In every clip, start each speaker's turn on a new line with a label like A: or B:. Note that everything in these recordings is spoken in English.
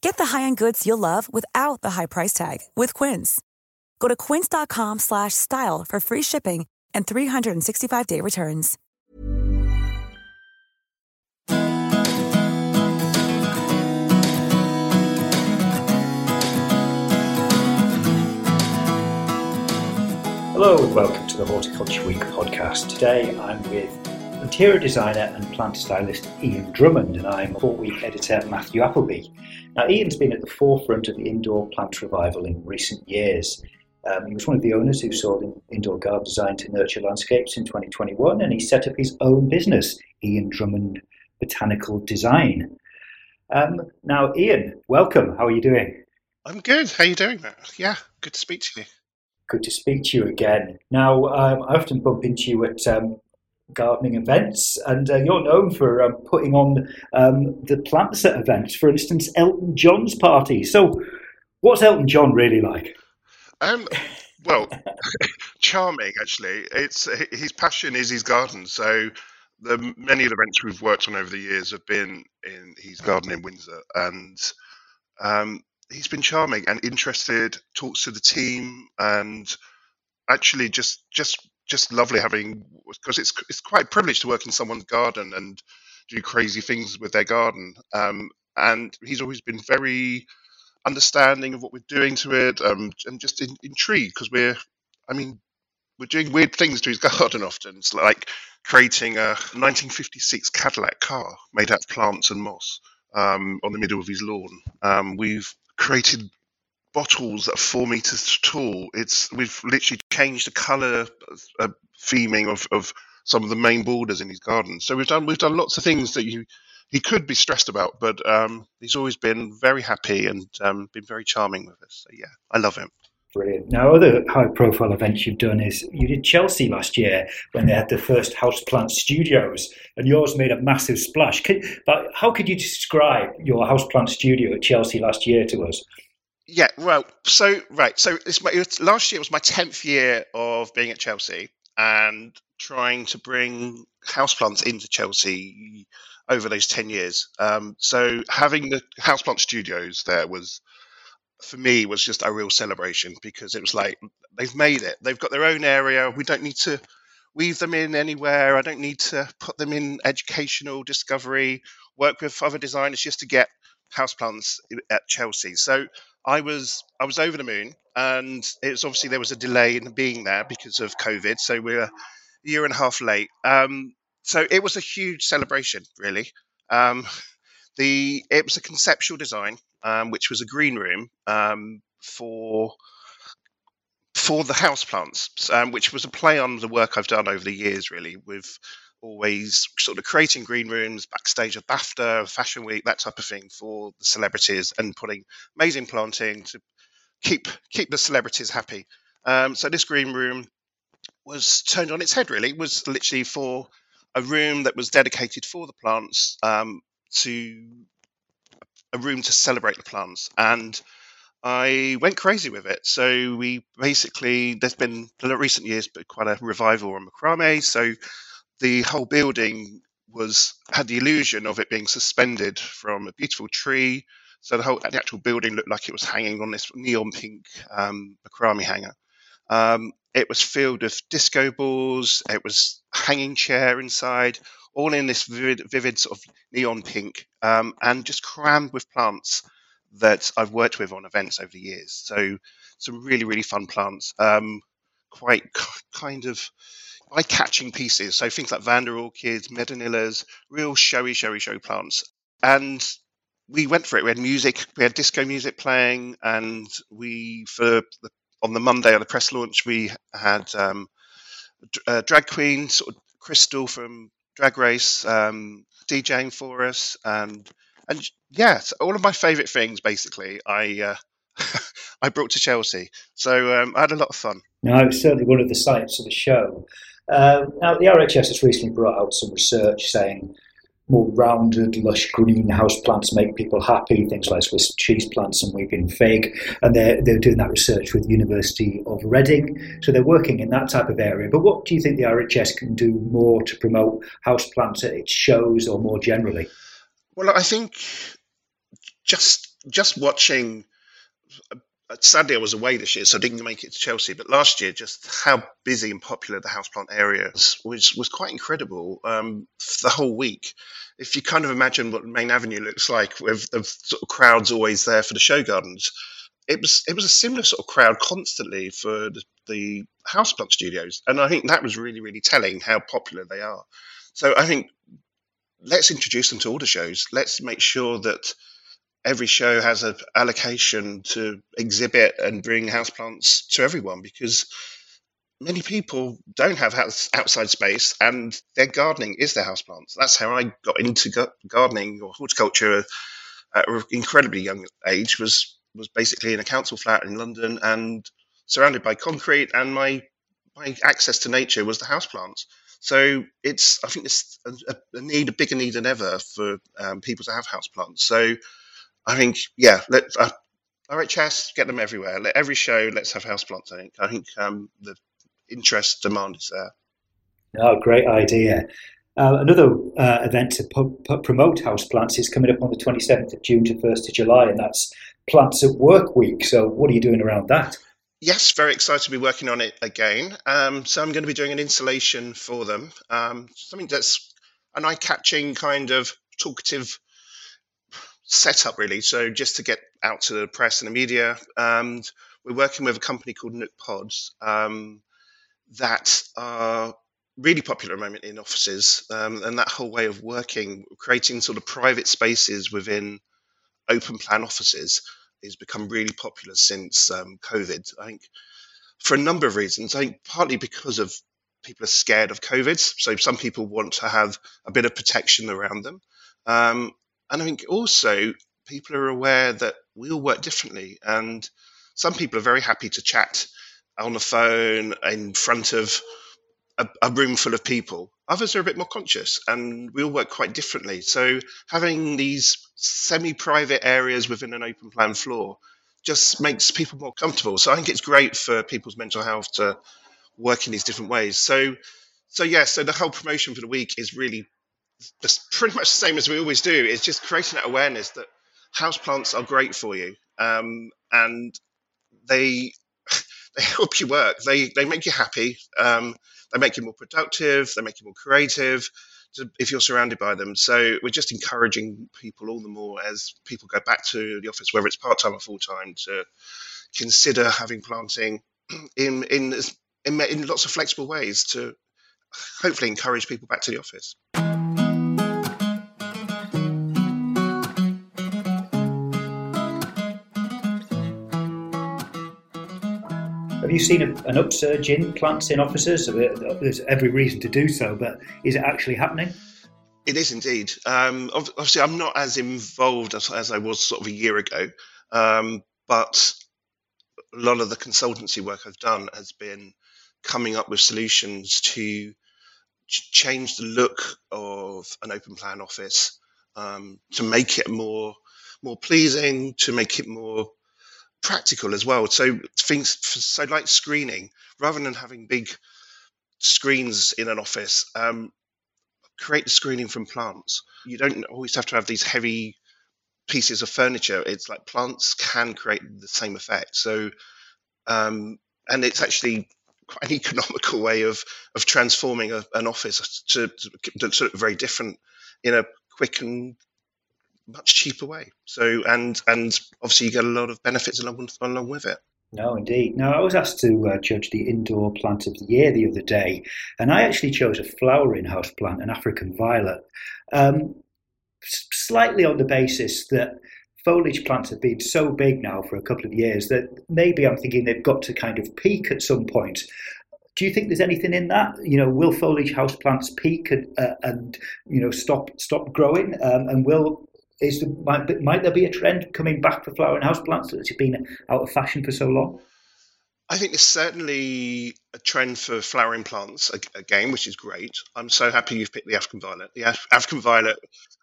A: Get the high-end goods you'll love without the high price tag with Quince. Go to quince.com slash style for free shipping and 365-day returns.
B: Hello and welcome to the Horticulture Week podcast. Today I'm with interior designer and plant stylist Ian Drummond, and I'm Hort Week editor Matthew Appleby. Now, Ian's been at the forefront of the indoor plant revival in recent years. Um, he was one of the owners who sold indoor garden design to Nurture Landscapes in 2021, and he set up his own business, Ian Drummond Botanical Design. Um, now, Ian, welcome. How are you doing?
C: I'm good. How are you doing, Matt? Yeah, good to speak to you.
B: Good to speak to you again. Now, um, I often bump into you at um, gardening events, and uh, you're known for um, putting on um, the plant set events. For instance, Elton John's party. So, what's Elton John really like?
C: Um, well, charming actually. It's his passion is his garden. So, the many of the events we've worked on over the years have been in his garden in Windsor, and um, he's been charming and interested. Talks to the team and actually just just just lovely having because it's it's quite privileged to work in someone's garden and do crazy things with their garden. Um, and he's always been very understanding of what we're doing to it, um, and just in, intrigued because we're, I mean, we're doing weird things to his garden often. It's like creating a 1956 Cadillac car made out of plants and moss um, on the middle of his lawn. Um, we've created bottles that are four meters tall. It's we've literally changed the color uh, theming of, of some of the main borders in his garden. So we've done we've done lots of things that you he could be stressed about, but um, he's always been very happy and um, been very charming with us. So yeah, I love him.
B: Brilliant. Now, other high-profile events you've done is you did Chelsea last year when they had the first houseplant studios, and yours made a massive splash. Could, but how could you describe your houseplant studio at Chelsea last year to us?
C: Yeah, well, so right, so my, last year was my tenth year of being at Chelsea and trying to bring houseplants into Chelsea over those ten years. Um, so having the houseplant studios there was, for me, was just a real celebration because it was like they've made it. They've got their own area. We don't need to weave them in anywhere. I don't need to put them in educational discovery. Work with other designers just to get houseplants at Chelsea. So I was I was over the moon, and it was obviously there was a delay in being there because of COVID, so we are a year and a half late. Um, so it was a huge celebration, really. Um, the it was a conceptual design, um, which was a green room um, for for the houseplants, um, which was a play on the work I've done over the years, really, with always sort of creating green rooms backstage at BAFTA, Fashion Week, that type of thing for the celebrities, and putting amazing planting to keep keep the celebrities happy. Um, so this green room was turned on its head. Really, was literally for a room that was dedicated for the plants um, to a room to celebrate the plants and. I went crazy with it. So we basically there's been in recent years, but quite a revival on macrame. So the whole building was had the illusion of it being suspended from a beautiful tree. So the whole the actual building looked like it was hanging on this neon pink um, macrame hanger. Um, it was filled with disco balls. It was hanging chair inside, all in this vivid, vivid sort of neon pink, um, and just crammed with plants that I've worked with on events over the years. So some really really fun plants, um, quite kind of eye-catching pieces. So things like Vanda orchids, medinillas, real showy, showy, showy plants. And we went for it. We had music, we had disco music playing, and we for the, on the Monday of the press launch we had um, a drag queen, sort of Crystal from Drag Race, um, DJing for us, and and yes, all of my favourite things basically. I uh, I brought to Chelsea. So um, I had a lot of fun.
B: No, it was certainly one of the sights of the show. Uh, now, the RHS has recently brought out some research saying more rounded, lush green house plants make people happy, things like Swiss cheese plants and weeping fig. And they're, they're doing that research with the University of Reading. So they're working in that type of area. But what do you think the RHS can do more to promote house plants at its shows or more generally?
C: Well, I think just just watching sadly I was away this year, so I didn't make it to Chelsea. But last year, just how busy and popular the houseplant area was was, was quite incredible. Um, the whole week, if you kind of imagine what Main Avenue looks like, with the sort of crowds always there for the show gardens, it was it was a similar sort of crowd constantly for the, the houseplant studios, and I think that was really really telling how popular they are. So I think let's introduce them to all the shows. Let's make sure that every show has an allocation to exhibit and bring houseplants to everyone because many people don't have house, outside space and their gardening is their houseplants. That's how I got into gardening or horticulture at an incredibly young age was was basically in a council flat in London and surrounded by concrete and my my access to nature was the houseplants. So it's I think it's a, a need a bigger need than ever for um, people to have houseplants. So I think, yeah, let uh, RHS get them everywhere. Let every show, let's have houseplants. I think. I think um, the interest demand is there.
B: Oh, great idea. Uh, another uh, event to pu- pu- promote houseplants is coming up on the 27th of June to 1st of July, and that's Plants at Work Week. So, what are you doing around that?
C: Yes, very excited to be working on it again. Um, so, I'm going to be doing an installation for them, um, something that's an eye catching, kind of talkative setup really. So just to get out to the press and the media, and we're working with a company called Nook Pods um, that are really popular at the moment in offices, um, and that whole way of working, creating sort of private spaces within open plan offices, has become really popular since um, COVID. I think for a number of reasons. I think partly because of people are scared of COVID, so some people want to have a bit of protection around them. Um, and I think also people are aware that we all work differently. And some people are very happy to chat on the phone in front of a, a, room full of people. Others are a bit more conscious, and we all work quite differently. So having these semi-private areas within an open plan floor just makes people more comfortable. So I think it's great for people's mental health to work in these different ways. So, so yeah. So the whole promotion for the week is really pretty much the same as we always do. It's just creating that awareness that houseplants are great for you, um, and they they help you work. They they make you happy. Um, they make you more productive. They make you more creative. If you're surrounded by them, so we're just encouraging people all the more as people go back to the office, whether it's part time or full time, to consider having planting in in in, in lots of flexible ways to hopefully encourage people back to the office.
B: Have you seen a, an upsurge in plants in offices? There's every reason to do so, but is it actually happening?
C: It is indeed. Um, obviously, I'm not as involved as, as, I was sort of a year ago, um, but a lot of the consultancy work I've done has been coming up with solutions to change the look of an open plan office um, to make it more more pleasing, to make it more practical as well. So things, so like screening, rather than having big screens in an office, um, create the screening from plants. You don't always have to have these heavy pieces of furniture. It's like plants can create the same effect. So, um, and it's actually quite an economical way of of transforming a, an office to, to, to, very different in a quick and much cheaper way. So and and obviously you get a lot of benefits along along with it.
B: No, indeed. Now, I was asked to uh, judge the indoor plant of the year the other day, and I actually chose a flowering house plant, an African violet, um, slightly on the basis that foliage plants have been so big now for a couple of years that maybe I'm thinking they've got to kind of peak at some point. Do you think there's anything in that? You know, will foliage house plants peak and, uh, and you know stop stop growing? Um, and will is the, might, might there be a trend coming back for flowering house plants that's been out of fashion for so long?
C: I think there's certainly a trend for flowering plants again, which is great. I'm so happy you've picked the African violet. The Af- African violet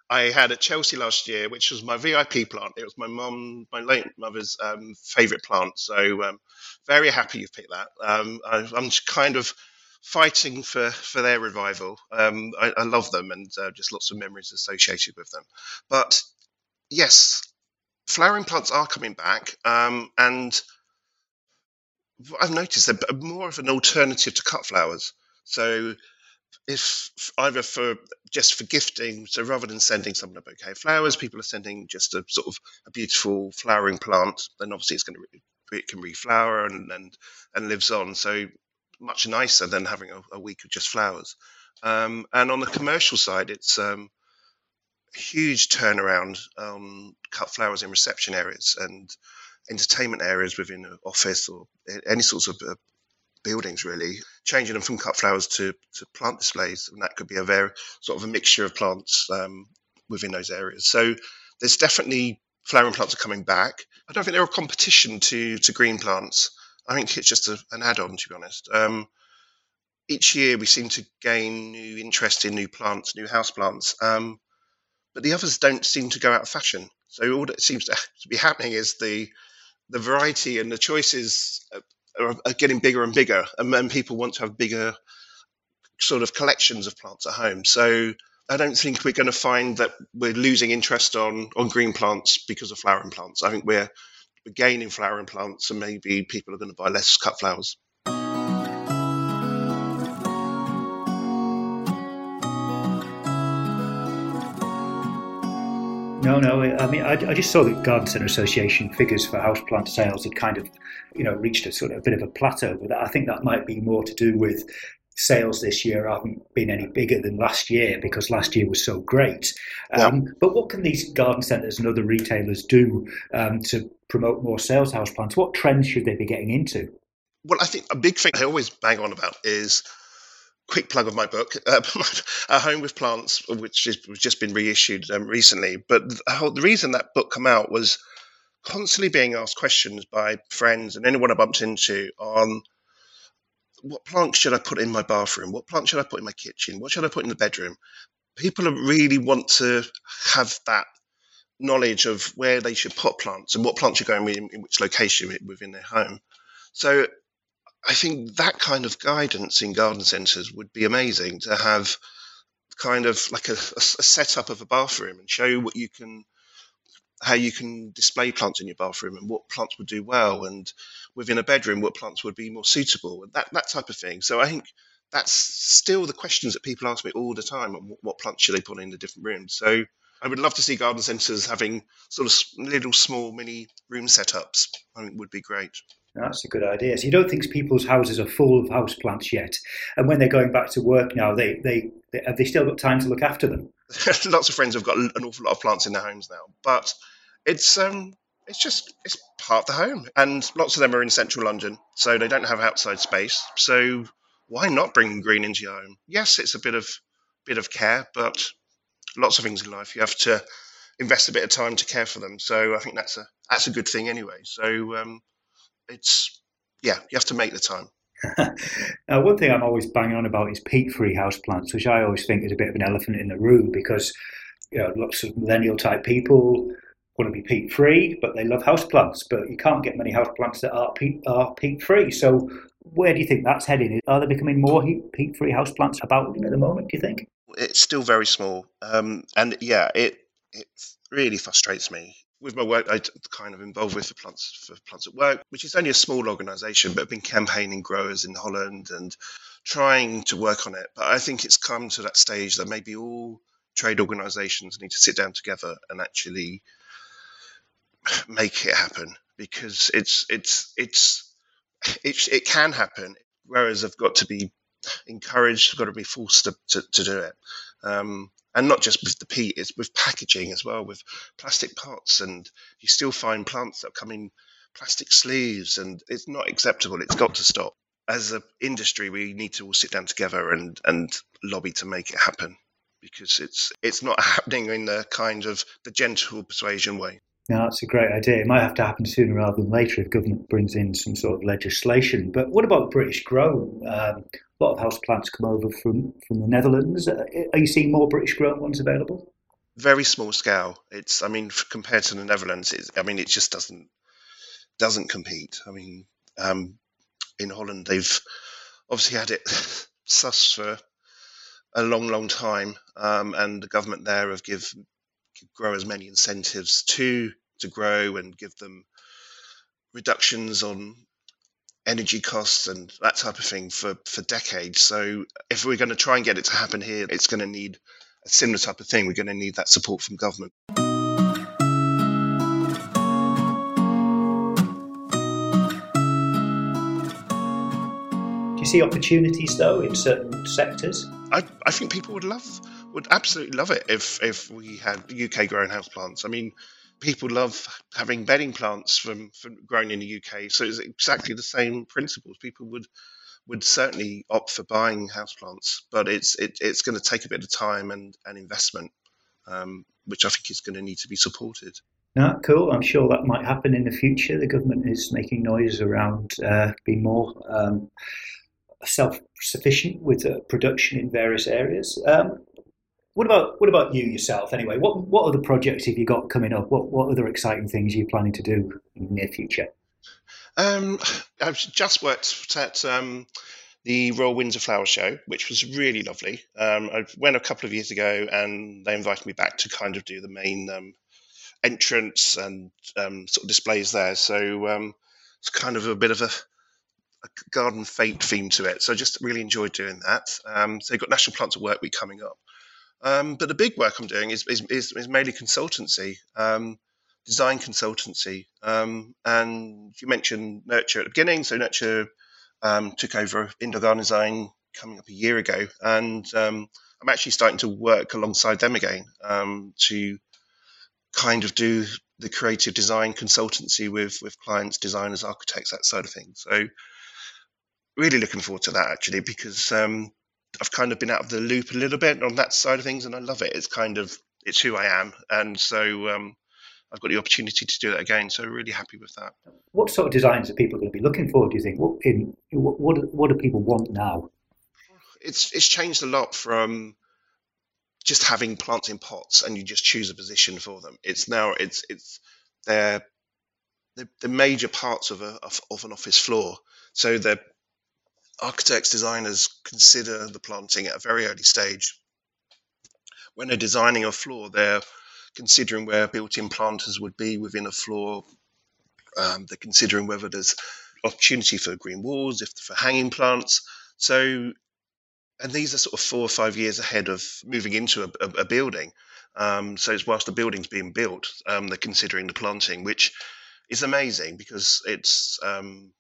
C: I had at Chelsea last year, which was my VIP plant. It was my mum, my late mother's um, favourite plant. So um, very happy you've picked that. Um, I, am kind of fighting for for their revival. Um, I, I, love them and uh, just lots of memories associated with them. But yes, flowering plants are coming back, um, and I've noticed they're more of an alternative to cut flowers. So if either for just for gifting, so rather than sending someone a bouquet of flowers, people are sending just a sort of a beautiful flowering plant. Then obviously it's going to it can reflower and and and lives on. So much nicer than having a, a week of just flowers. Um, and on the commercial side, it's um, a huge turnaround on cut flowers in reception areas and entertainment areas within an office or any sorts of uh, buildings, really, changing them from cut flowers to, to plant displays. And that could be a very sort of a mixture of plants um, within those areas. So there's definitely flowering plants are coming back. I don't think they're a competition to, to green plants. I think it's just a, an add-on, to be honest. Um, each year we seem to gain new interest in new plants, new house plants, um, but the others don't seem to go out of fashion. So all that seems to, be happening is the the variety and the choices are, are getting bigger and bigger, and, and people want to have bigger sort of collections of plants at home. So I don't think we're going to find that we're losing interest on on green plants because of flowering plants. I think we're gaining flowering plants, and maybe people are going to buy less cut flowers.
B: No, no. I mean, I, I, just saw that Garden Centre Association figures for houseplant sales had kind of, you know, reached a sort of a bit of a plateau. But I think that might be more to do with sales this year haven't been any bigger than last year because last year was so great. Um, yeah. But what can these garden centres and other retailers do um, to promote more sales house plants? What trends should they be getting into?
C: Well, I think a big thing I always bang on about is quick plug of my book, uh, A Home with Plants, which has just been reissued um, recently. But the, whole, the reason that book came out was constantly being asked questions by friends and anyone I bumped into on what plants should I put in my bathroom? What plant should I put in my kitchen? What should I put in the bedroom? People really want to have that knowledge of where they should put plants and what plants are going in, in which location within their home. So I think that kind of guidance in garden centres would be amazing to have kind of like a, a, setup of a bathroom and show what you can how you can display plants in your bathroom and what plants would do well and within a bedroom what plants would be more suitable and that, that type of thing. So i think that's still the questions that people ask me all the time what, what plants should they put in the different rooms. So i would love to see garden centres having sort of little small mini room setups. I think would be great.
B: That's a good idea. So you don't think people's houses are full of house plants yet, and when they're going back to work now, they they, they have they still got time to look after them?
C: Lots of friends have got an awful lot of plants in their homes now, but it's um it's just it's part of the home, and lots of them are in central London, so they don't have outside space. So why not bring green into your home? Yes, it's a bit of bit of care, but lots of things in life you have to invest a bit of time to care for them. So I think that's a that's a good thing anyway. So um, it's yeah, you have to make the time.
B: now, one thing I'm always banging on about is peat-free houseplants, which I always think is a bit of an elephant in the room because you know lots of millennial type people want to be peat free, but they love houseplants. But you can't get many houseplants that are peat are peat free. So where do you think that's heading? Are there becoming more peat free houseplants about at the moment? Do you think
C: it's still very small? Um, and yeah, it it really frustrates me. With my work, I kind of involved with the plants for plants at work, which is only a small organisation, but I've been campaigning growers in Holland and trying to work on it. But I think it's come to that stage that maybe all trade organisations need to sit down together and actually make it happen. because it's it's it's it, it can happen. Growers have got to be encouraged, I've got to be forced to, to, to do it. Um, and not just with the peat, it's with packaging as well, with plastic pots. And you still find plants that come in plastic sleeves, and it's not acceptable. It's got to stop. As an industry, we need to all sit down together and, and lobby to make it happen because it's it's not happening in the kind of the gentle persuasion way.
B: No, that's a great idea. It might have to happen sooner rather than later if government brings in some sort of legislation. But what about British grown? Um, a lot of house plants come over from, from the Netherlands. Uh, are you seeing more British grown ones available?
C: Very small scale. It's, I mean, compared to the Netherlands, I mean, it just doesn't doesn't compete. I mean, um, in Holland, they've obviously had it sus for a long, long time, um, and the government there have give growers many incentives to to grow and give them reductions on energy costs and that type of thing for for decades. So if we're going to try and get it to happen here, it's going to need a similar type of thing. We're going to need that support from government.
B: Do you see opportunities though in certain sectors?
C: I, I think people would love would absolutely love it if if we had UK grown house plants. I mean, people love having bedding plants from, from grown in the UK, so it's exactly the same principles. People would would certainly opt for buying houseplants, but it's it, it's going to take a bit of time and, and investment, um, which I think is going to need to be supported.
B: No, cool. I'm sure that might happen in the future. The government is making noise around uh, being more um, self-sufficient with uh, production in various areas. Um, what about what about you yourself? Anyway, what what other projects have you got coming up? What what other exciting things are you planning to do in the near future?
C: Um, I've just worked at um, the Royal Windsor Flower Show, which was really lovely. Um, I went a couple of years ago, and they invited me back to kind of do the main um, entrance and um, sort of displays there. So um, it's kind of a bit of a garden fete theme to it. So I just really enjoyed doing that. Um, so you've got National Plants at Work Week coming up. Um, but the big work I'm doing is, is, is, is mainly consultancy, um, design consultancy. Um, and you mentioned Nurture at the beginning. So Nurture um, took over indoor garden design coming up a year ago. And um, I'm actually starting to work alongside them again to kind of do the creative design consultancy with with clients, designers, architects, that side of things. So really looking forward to that actually because um, I've kind of been out of the loop a little bit on that side of things, and I love it. It's kind of it's who I am, and so um, I've got the opportunity to do that again. So really happy with that.
B: What sort of designs are people going to be looking for? Do you think? What in what what, do people want now?
C: It's it's changed a lot from just having plants in pots and you just choose a position for them. It's now it's it's they're the, the major parts of a of, of an office floor. So they're architects, designers consider the planting at a very early stage. When they're designing a floor, they're considering where built-in planters would be within a floor. Um, they're considering whether there's opportunity for green walls, if for hanging plants. So, and these are sort of four or five years ahead of moving into a, a, a building. Um, so, it's whilst the building's being built, um, they're considering the planting, which is amazing because it's um,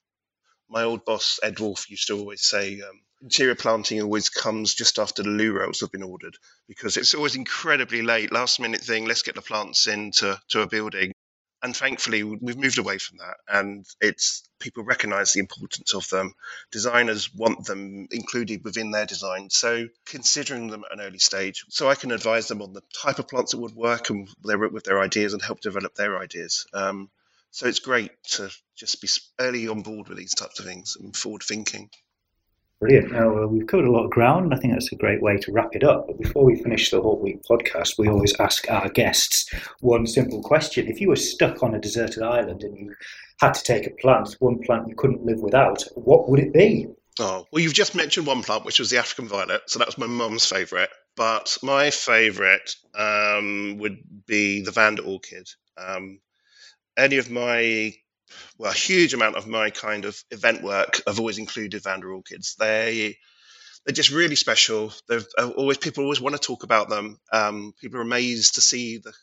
C: my old boss Ed Wolf used to always say um, interior planting always comes just after the loo have been ordered because it's always incredibly late, last minute thing. Let's get the plants into to a building, and thankfully we've moved away from that, and it's people recognise the importance of them. Designers want them included within their design, so considering them at an early stage, so I can advise them on the type of plants that would work and their, with their ideas and help develop their ideas. Um, so it's great to just be early on board with these types of things and forward thinking.
B: Brilliant. Now, uh, we've covered a lot of ground. And I think that's a great way to wrap it up. But before we finish the Hort Week podcast, we always ask our guests one simple question. If you were stuck on a deserted island and you had to take a plant, one plant you couldn't live without, what would it be?
C: Oh, well, you've just mentioned one plant, which was the African violet. So that was my mum's favourite. But my favourite um, would be the Vanda orchid. Um, any of my well, a huge amount of my kind of event work have always included Vanda orchids. They they're just really special. They've uh, always people always want to talk about them. Um, people are amazed to see the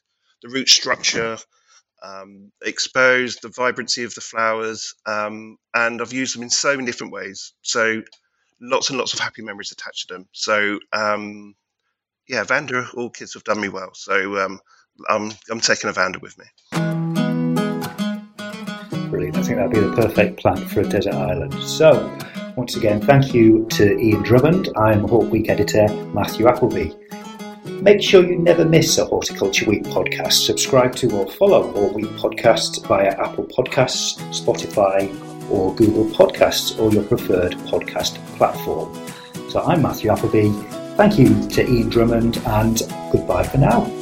C: the root structure, um, expose the vibrancy of the flowers, um, and I've used them in so many different ways. So lots and lots of happy memories attached to them. So um, yeah, Vanda orchids have done me well. So um, I'm I'm taking a Vanda with me.
B: I think that'd be the perfect plant for a desert island. So. Once again, thank you to Ian Drummond. I'm Hort Week editor Matthew Appleby. Make sure you never miss a Horticulture Week podcast. Subscribe to or follow Hort Week podcasts via Apple Podcasts, Spotify, or Google Podcasts, or your preferred podcast platform. So I'm Matthew Appleby. Thank you to Ian Drummond, and goodbye for now.